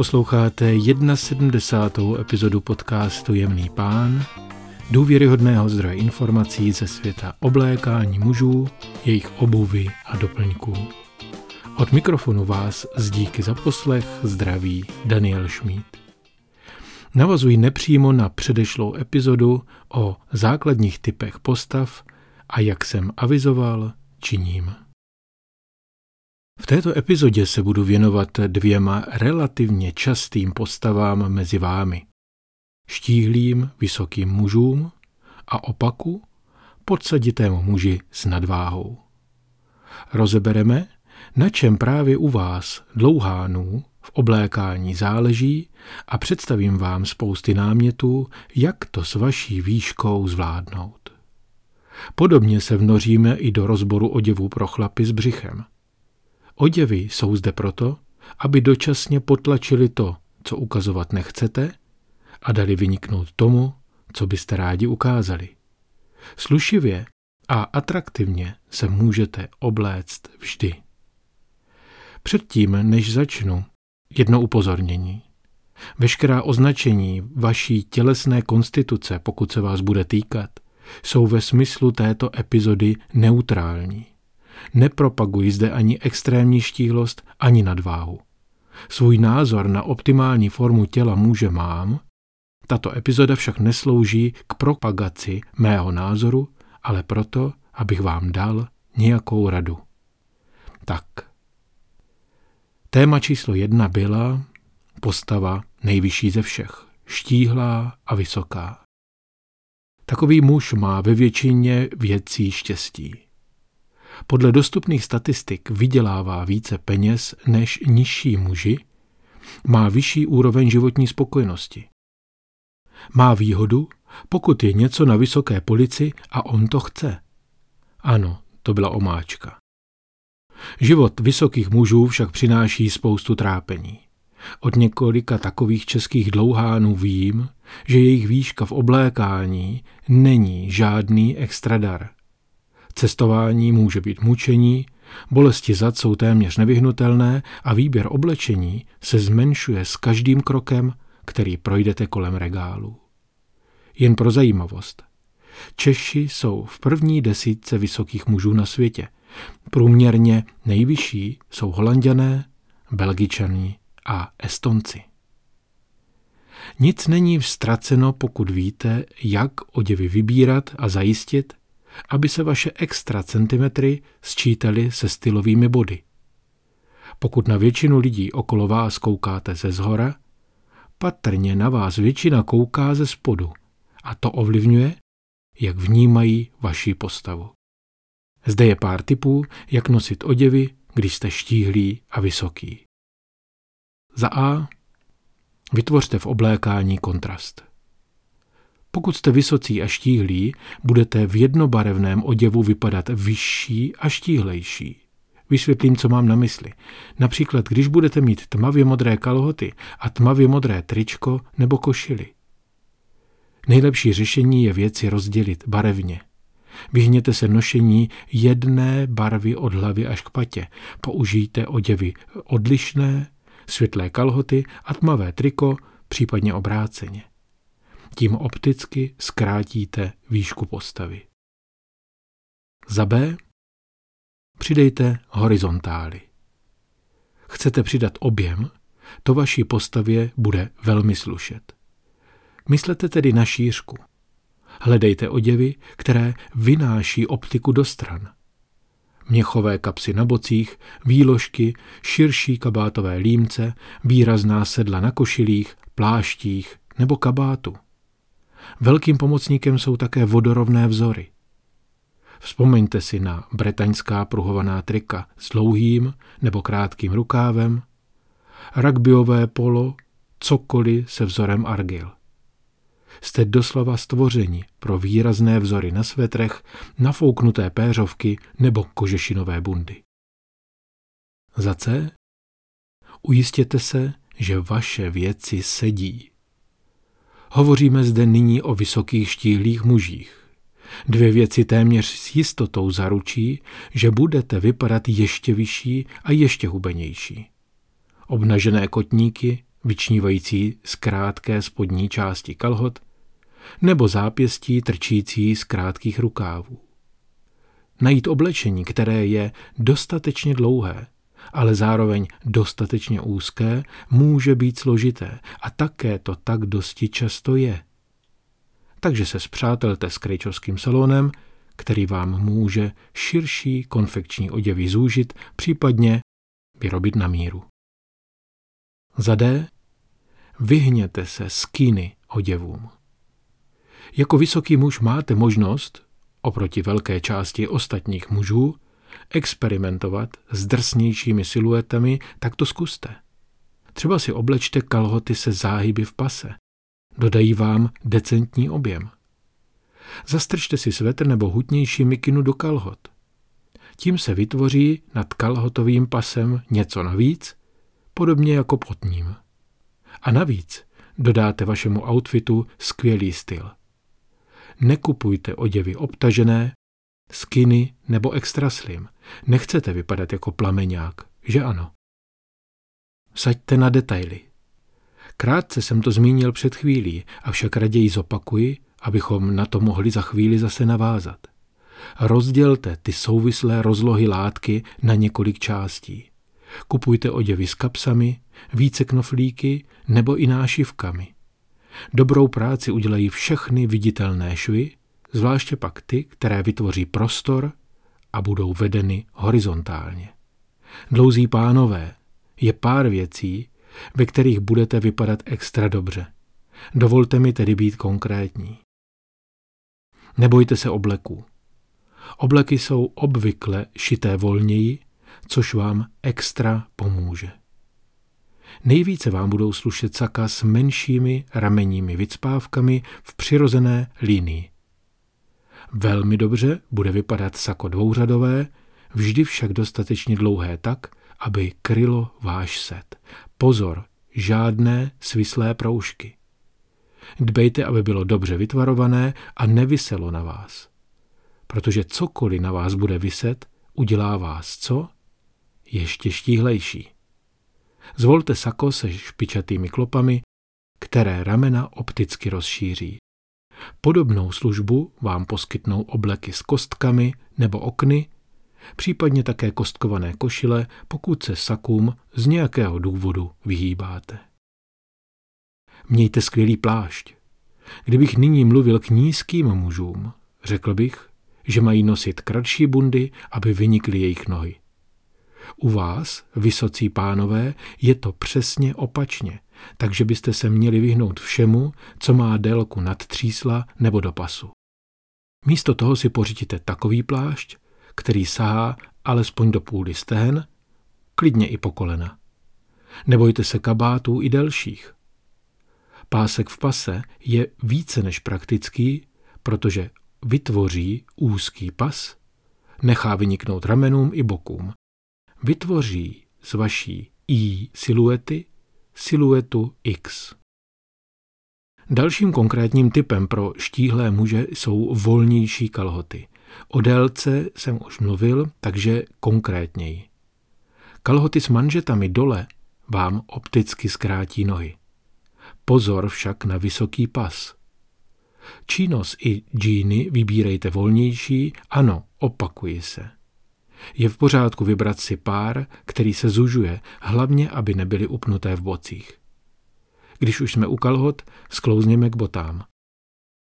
Posloucháte 71. epizodu podcastu Jemný pán, důvěryhodného zdroje informací ze světa oblékání mužů, jejich obuvy a doplňků. Od mikrofonu vás z díky za poslech zdraví Daniel Šmíd. Navazují nepřímo na předešlou epizodu o základních typech postav a jak jsem avizoval, činím. V této epizodě se budu věnovat dvěma relativně častým postavám mezi vámi. Štíhlým vysokým mužům a opaku podsaditému muži s nadváhou. Rozebereme, na čem právě u vás dlouhánů v oblékání záleží a představím vám spousty námětů, jak to s vaší výškou zvládnout. Podobně se vnoříme i do rozboru oděvů pro chlapy s břichem – Oděvy jsou zde proto, aby dočasně potlačili to, co ukazovat nechcete, a dali vyniknout tomu, co byste rádi ukázali. Slušivě a atraktivně se můžete obléct vždy. Předtím, než začnu, jedno upozornění. Veškerá označení vaší tělesné konstituce, pokud se vás bude týkat, jsou ve smyslu této epizody neutrální. Nepropaguji zde ani extrémní štíhlost, ani nadváhu. Svůj názor na optimální formu těla muže mám, tato epizoda však neslouží k propagaci mého názoru, ale proto, abych vám dal nějakou radu. Tak. Téma číslo jedna byla postava nejvyšší ze všech, štíhlá a vysoká. Takový muž má ve většině věcí štěstí. Podle dostupných statistik vydělává více peněz než nižší muži, má vyšší úroveň životní spokojenosti. Má výhodu, pokud je něco na vysoké polici a on to chce. Ano, to byla omáčka. Život vysokých mužů však přináší spoustu trápení. Od několika takových českých dlouhánů vím, že jejich výška v oblékání není žádný extradar. Cestování může být mučení, bolesti zad jsou téměř nevyhnutelné a výběr oblečení se zmenšuje s každým krokem, který projdete kolem regálu. Jen pro zajímavost. Češi jsou v první desítce vysokých mužů na světě. Průměrně nejvyšší jsou holanděné, belgičaní a estonci. Nic není ztraceno, pokud víte, jak oděvy vybírat a zajistit, aby se vaše extra centimetry sčítaly se stylovými body. Pokud na většinu lidí okolo vás koukáte ze zhora, patrně na vás většina kouká ze spodu a to ovlivňuje, jak vnímají vaši postavu. Zde je pár tipů, jak nosit oděvy, když jste štíhlí a vysoký. Za A. Vytvořte v oblékání kontrast. Pokud jste vysocí a štíhlí, budete v jednobarevném oděvu vypadat vyšší a štíhlejší. Vysvětlím, co mám na mysli. Například, když budete mít tmavě modré kalhoty a tmavě modré tričko nebo košily. Nejlepší řešení je věci rozdělit barevně. Vyhněte se nošení jedné barvy od hlavy až k patě. Použijte oděvy odlišné, světlé kalhoty a tmavé triko, případně obráceně tím opticky zkrátíte výšku postavy. Za B přidejte horizontály. Chcete přidat objem, to vaší postavě bude velmi slušet. Myslete tedy na šířku. Hledejte oděvy, které vynáší optiku do stran. Měchové kapsy na bocích, výložky, širší kabátové límce, výrazná sedla na košilích, pláštích nebo kabátu. Velkým pomocníkem jsou také vodorovné vzory. Vzpomeňte si na bretaňská pruhovaná trika s dlouhým nebo krátkým rukávem, rugbyové polo, cokoliv se vzorem argil. Jste doslova stvořeni pro výrazné vzory na svetrech, nafouknuté péřovky nebo kožešinové bundy. Za C. Ujistěte se, že vaše věci sedí. Hovoříme zde nyní o vysokých štíhlých mužích. Dvě věci téměř s jistotou zaručí, že budete vypadat ještě vyšší a ještě hubenější. Obnažené kotníky vyčnívající z krátké spodní části kalhot, nebo zápěstí trčící z krátkých rukávů. Najít oblečení, které je dostatečně dlouhé, ale zároveň dostatečně úzké, může být složité a také to tak dosti často je. Takže se zpřátelte s krejčovským salonem, který vám může širší konfekční oděvy zúžit, případně vyrobit na míru. Za D. Vyhněte se skiny oděvům. Jako vysoký muž máte možnost, oproti velké části ostatních mužů, experimentovat s drsnějšími siluetami, tak to zkuste. Třeba si oblečte kalhoty se záhyby v pase. Dodají vám decentní objem. Zastrčte si svetr nebo hutnější mikinu do kalhot. Tím se vytvoří nad kalhotovým pasem něco navíc, podobně jako pod ním. A navíc dodáte vašemu outfitu skvělý styl. Nekupujte oděvy obtažené, skiny nebo extra slim. Nechcete vypadat jako plameňák, že ano? Saďte na detaily. Krátce jsem to zmínil před chvílí, avšak raději zopakuji, abychom na to mohli za chvíli zase navázat. Rozdělte ty souvislé rozlohy látky na několik částí. Kupujte oděvy s kapsami, více knoflíky nebo i nášivkami. Dobrou práci udělají všechny viditelné švy, zvláště pak ty, které vytvoří prostor a budou vedeny horizontálně. Dlouzí pánové, je pár věcí, ve kterých budete vypadat extra dobře. Dovolte mi tedy být konkrétní. Nebojte se obleků. Obleky jsou obvykle šité volněji, což vám extra pomůže. Nejvíce vám budou slušet saka s menšími ramenními vycpávkami v přirozené linii. Velmi dobře bude vypadat sako dvouřadové, vždy však dostatečně dlouhé tak, aby krylo váš set. Pozor, žádné svislé proužky. Dbejte, aby bylo dobře vytvarované a nevyselo na vás. Protože cokoliv na vás bude vyset, udělá vás co? Ještě štíhlejší. Zvolte sako se špičatými klopami, které ramena opticky rozšíří. Podobnou službu vám poskytnou obleky s kostkami nebo okny, případně také kostkované košile, pokud se sakům z nějakého důvodu vyhýbáte. Mějte skvělý plášť. Kdybych nyní mluvil k nízkým mužům, řekl bych, že mají nosit kratší bundy, aby vynikly jejich nohy. U vás, vysocí pánové, je to přesně opačně, takže byste se měli vyhnout všemu, co má délku nad třísla nebo do pasu. Místo toho si pořídíte takový plášť, který sahá alespoň do půly stehen, klidně i po kolena. Nebojte se kabátů i delších. Pásek v pase je více než praktický, protože vytvoří úzký pas, nechá vyniknout ramenům i bokům. Vytvoří z vaší I siluety siluetu X. Dalším konkrétním typem pro štíhlé muže jsou volnější kalhoty. O délce jsem už mluvil, takže konkrétněji. Kalhoty s manžetami dole vám opticky zkrátí nohy. Pozor však na vysoký pas. Čínos i džíny vybírejte volnější, ano, opakuji se. Je v pořádku vybrat si pár, který se zužuje, hlavně, aby nebyly upnuté v bocích. Když už jsme u kalhot, sklouzněme k botám.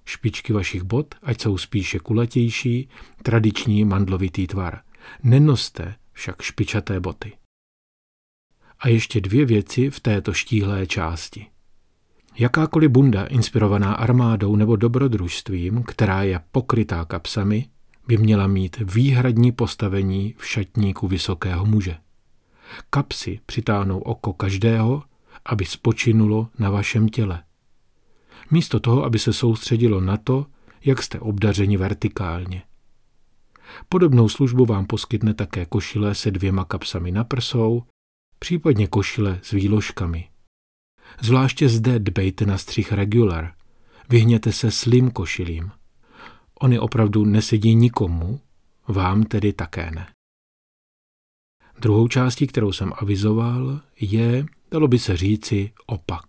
Špičky vašich bot, ať jsou spíše kulatější, tradiční mandlovitý tvar. Nenoste však špičaté boty. A ještě dvě věci v této štíhlé části. Jakákoliv bunda inspirovaná armádou nebo dobrodružstvím, která je pokrytá kapsami, by měla mít výhradní postavení v šatníku vysokého muže. Kapsy přitáhnou oko každého, aby spočinulo na vašem těle. Místo toho, aby se soustředilo na to, jak jste obdařeni vertikálně. Podobnou službu vám poskytne také košile se dvěma kapsami na prsou, případně košile s výložkami. Zvláště zde dbejte na střih regular. Vyhněte se slim košilím. Ony opravdu nesedí nikomu, vám tedy také ne. Druhou částí, kterou jsem avizoval, je Dalo by se říci opak.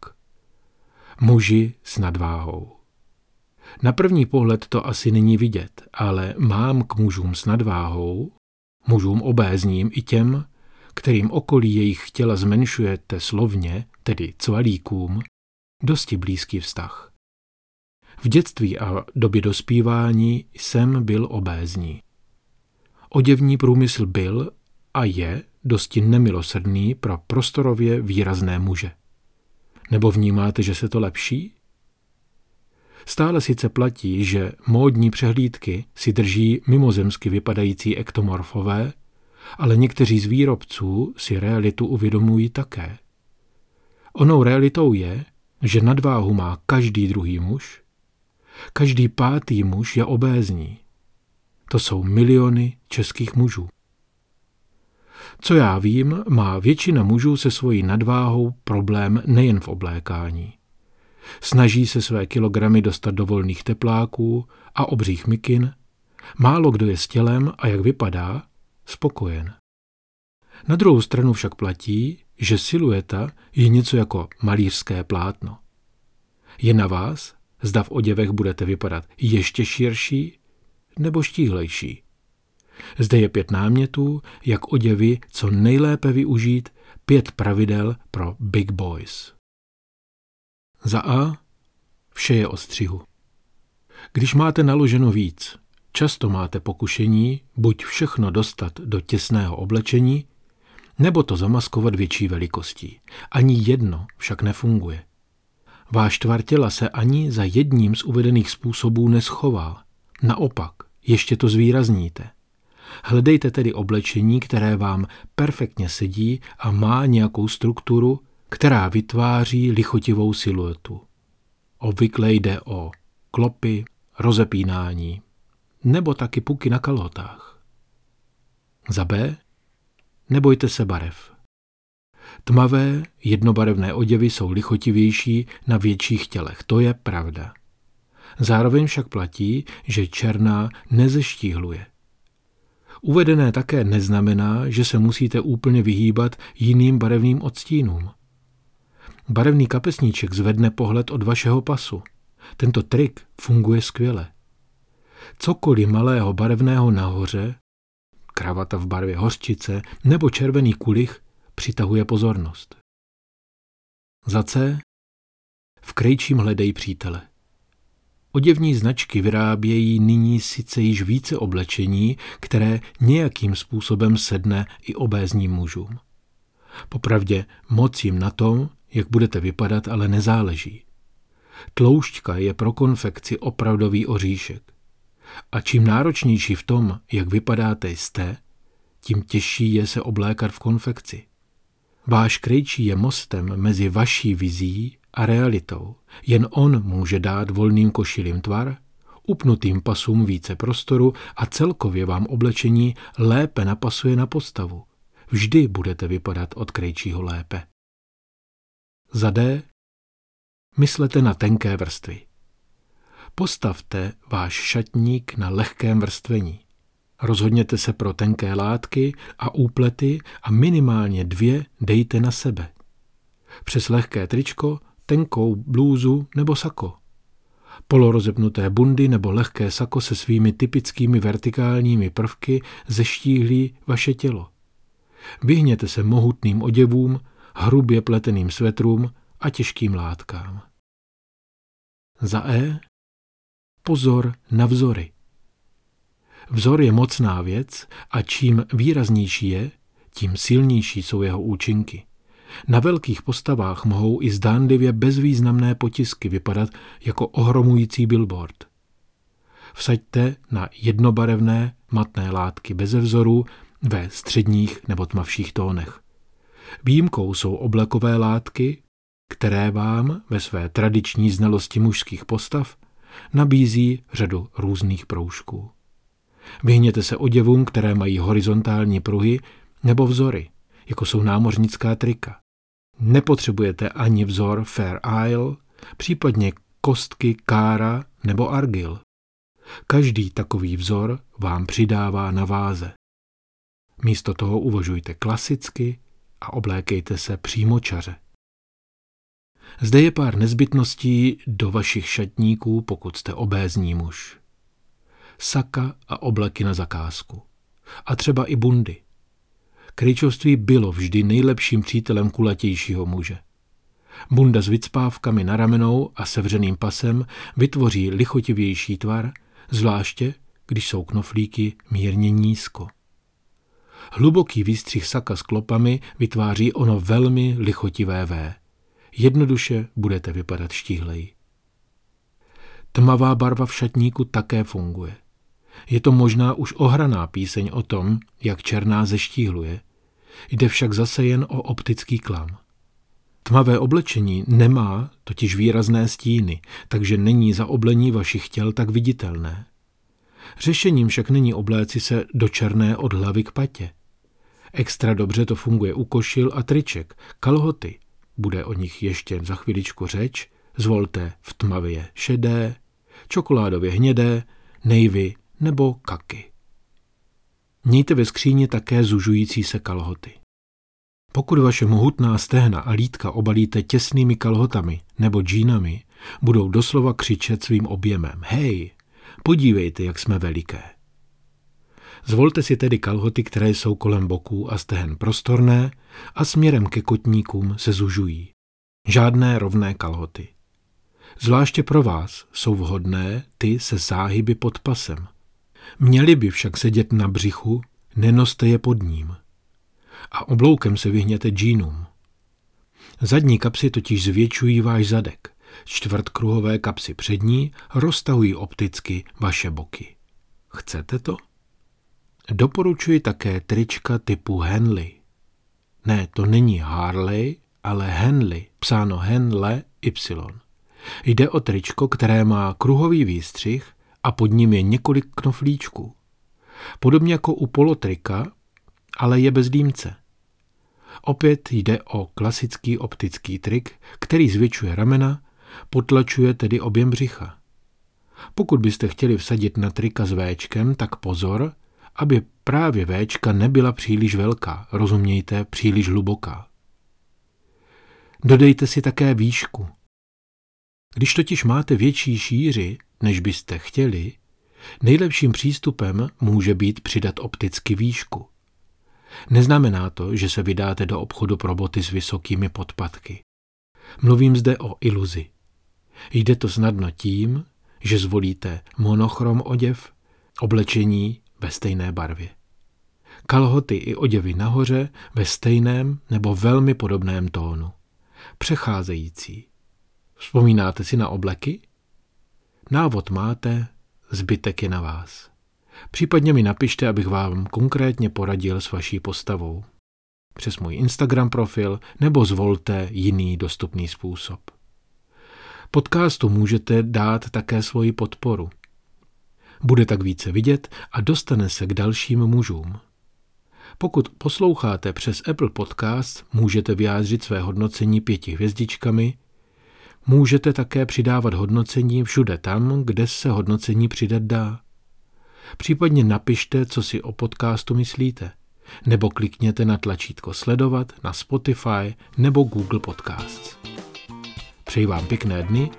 Muži s nadváhou. Na první pohled to asi není vidět, ale mám k mužům s nadváhou, mužům obézním i těm, kterým okolí jejich těla zmenšujete slovně, tedy cvalíkům, dosti blízký vztah. V dětství a době dospívání jsem byl obézní. Oděvní průmysl byl a je dosti nemilosrdný pro prostorově výrazné muže. Nebo vnímáte, že se to lepší? Stále sice platí, že módní přehlídky si drží mimozemsky vypadající ektomorfové, ale někteří z výrobců si realitu uvědomují také. Onou realitou je, že nadváhu má každý druhý muž, každý pátý muž je obézní. To jsou miliony českých mužů. Co já vím, má většina mužů se svojí nadváhou problém nejen v oblékání. Snaží se své kilogramy dostat do volných tepláků a obřích mikin. Málo kdo je s tělem a jak vypadá, spokojen. Na druhou stranu však platí, že silueta je něco jako malířské plátno. Je na vás, zda v oděvech budete vypadat ještě širší nebo štíhlejší. Zde je pět námětů, jak oděvy co nejlépe využít, pět pravidel pro big boys. Za A. Vše je o střihu. Když máte naloženo víc, často máte pokušení buď všechno dostat do těsného oblečení, nebo to zamaskovat větší velikostí. Ani jedno však nefunguje. Váš tvar těla se ani za jedním z uvedených způsobů neschová. Naopak, ještě to zvýrazníte. Hledejte tedy oblečení, které vám perfektně sedí a má nějakou strukturu, která vytváří lichotivou siluetu. Obvykle jde o klopy, rozepínání nebo taky puky na kalhotách. Za B. Nebojte se barev. Tmavé, jednobarevné oděvy jsou lichotivější na větších tělech, to je pravda. Zároveň však platí, že černá nezeštíhluje. Uvedené také neznamená, že se musíte úplně vyhýbat jiným barevným odstínům. Barevný kapesníček zvedne pohled od vašeho pasu. Tento trik funguje skvěle. Cokoliv malého barevného nahoře, kravata v barvě hořčice nebo červený kulich, přitahuje pozornost. Za C. V krejčím hledej přítele. Oděvní značky vyrábějí nyní sice již více oblečení, které nějakým způsobem sedne i obézním mužům. Popravdě moc jim na tom, jak budete vypadat, ale nezáleží. Tloušťka je pro konfekci opravdový oříšek. A čím náročnější v tom, jak vypadáte jste, tím těžší je se oblékat v konfekci. Váš krejčí je mostem mezi vaší vizí a realitou. Jen on může dát volným košilím tvar, upnutým pasům více prostoru a celkově vám oblečení lépe napasuje na postavu. Vždy budete vypadat od krejčího lépe. Za D. Myslete na tenké vrstvy. Postavte váš šatník na lehkém vrstvení. Rozhodněte se pro tenké látky a úplety a minimálně dvě dejte na sebe. Přes lehké tričko, tenkou blůzu nebo sako. Polorozepnuté bundy nebo lehké sako se svými typickými vertikálními prvky zeštíhlí vaše tělo. Vyhněte se mohutným oděvům, hrubě pleteným svetrům a těžkým látkám. Za E. Pozor na vzory. Vzor je mocná věc a čím výraznější je, tím silnější jsou jeho účinky. Na velkých postavách mohou i zdánlivě bezvýznamné potisky vypadat jako ohromující billboard. Vsaďte na jednobarevné matné látky bez vzoru ve středních nebo tmavších tónech. Výjimkou jsou oblekové látky, které vám ve své tradiční znalosti mužských postav nabízí řadu různých proužků. Vyhněte se oděvům, které mají horizontální pruhy nebo vzory, jako jsou námořnická trika. Nepotřebujete ani vzor Fair Isle, případně kostky Kára nebo Argil. Každý takový vzor vám přidává na váze. Místo toho uvažujte klasicky a oblékejte se přímo čaře. Zde je pár nezbytností do vašich šatníků, pokud jste obézní muž. Saka a obleky na zakázku. A třeba i bundy. Krejčovství bylo vždy nejlepším přítelem kulatějšího muže. Bunda s vycpávkami na ramenou a sevřeným pasem vytvoří lichotivější tvar, zvláště když jsou knoflíky mírně nízko. Hluboký výstřih saka s klopami vytváří ono velmi lichotivé V. Jednoduše budete vypadat štíhleji. Tmavá barva v šatníku také funguje. Je to možná už ohraná píseň o tom, jak černá zeštíhluje. Jde však zase jen o optický klam. Tmavé oblečení nemá totiž výrazné stíny, takže není za oblení vašich těl tak viditelné. Řešením však není obléci se do černé od hlavy k patě. Extra dobře to funguje u košil a triček, kalhoty. Bude o nich ještě za chviličku řeč. Zvolte v tmavě šedé, čokoládově hnědé, nejvy nebo kaky. Mějte ve skříni také zužující se kalhoty. Pokud vaše mohutná stehna a lítka obalíte těsnými kalhotami nebo džínami, budou doslova křičet svým objemem. Hej, podívejte, jak jsme veliké. Zvolte si tedy kalhoty, které jsou kolem boků a stehen prostorné a směrem ke kotníkům se zužují. Žádné rovné kalhoty. Zvláště pro vás jsou vhodné ty se záhyby pod pasem. Měli by však sedět na břichu, nenoste je pod ním. A obloukem se vyhněte džínům. Zadní kapsy totiž zvětšují váš zadek. Čtvrtkruhové kapsy přední roztahují opticky vaše boky. Chcete to? Doporučuji také trička typu Henley. Ne, to není Harley, ale Henley, psáno Henle Y. Jde o tričko, které má kruhový výstřih a pod ním je několik knoflíčků. Podobně jako u polotrika, ale je bez dýmce. Opět jde o klasický optický trik, který zvětšuje ramena, potlačuje tedy objem břicha. Pokud byste chtěli vsadit na trika s Včkem, tak pozor, aby právě Včka nebyla příliš velká, rozumějte, příliš hluboká. Dodejte si také výšku. Když totiž máte větší šíři, než byste chtěli, nejlepším přístupem může být přidat opticky výšku. Neznamená to, že se vydáte do obchodu pro boty s vysokými podpatky. Mluvím zde o iluzi. Jde to snadno tím, že zvolíte monochrom oděv, oblečení ve stejné barvě. Kalhoty i oděvy nahoře ve stejném nebo velmi podobném tónu. Přecházející. Vzpomínáte si na obleky? Návod máte, zbytek je na vás. Případně mi napište, abych vám konkrétně poradil s vaší postavou. Přes můj Instagram profil nebo zvolte jiný dostupný způsob. Podcastu můžete dát také svoji podporu. Bude tak více vidět a dostane se k dalším mužům. Pokud posloucháte přes Apple Podcast, můžete vyjádřit své hodnocení pěti hvězdičkami. Můžete také přidávat hodnocení všude tam, kde se hodnocení přidat dá. Případně napište, co si o podcastu myslíte, nebo klikněte na tlačítko sledovat na Spotify nebo Google Podcasts. Přeji vám pěkné dny,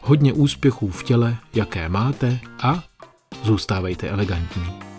hodně úspěchů v těle, jaké máte a zůstávejte elegantní.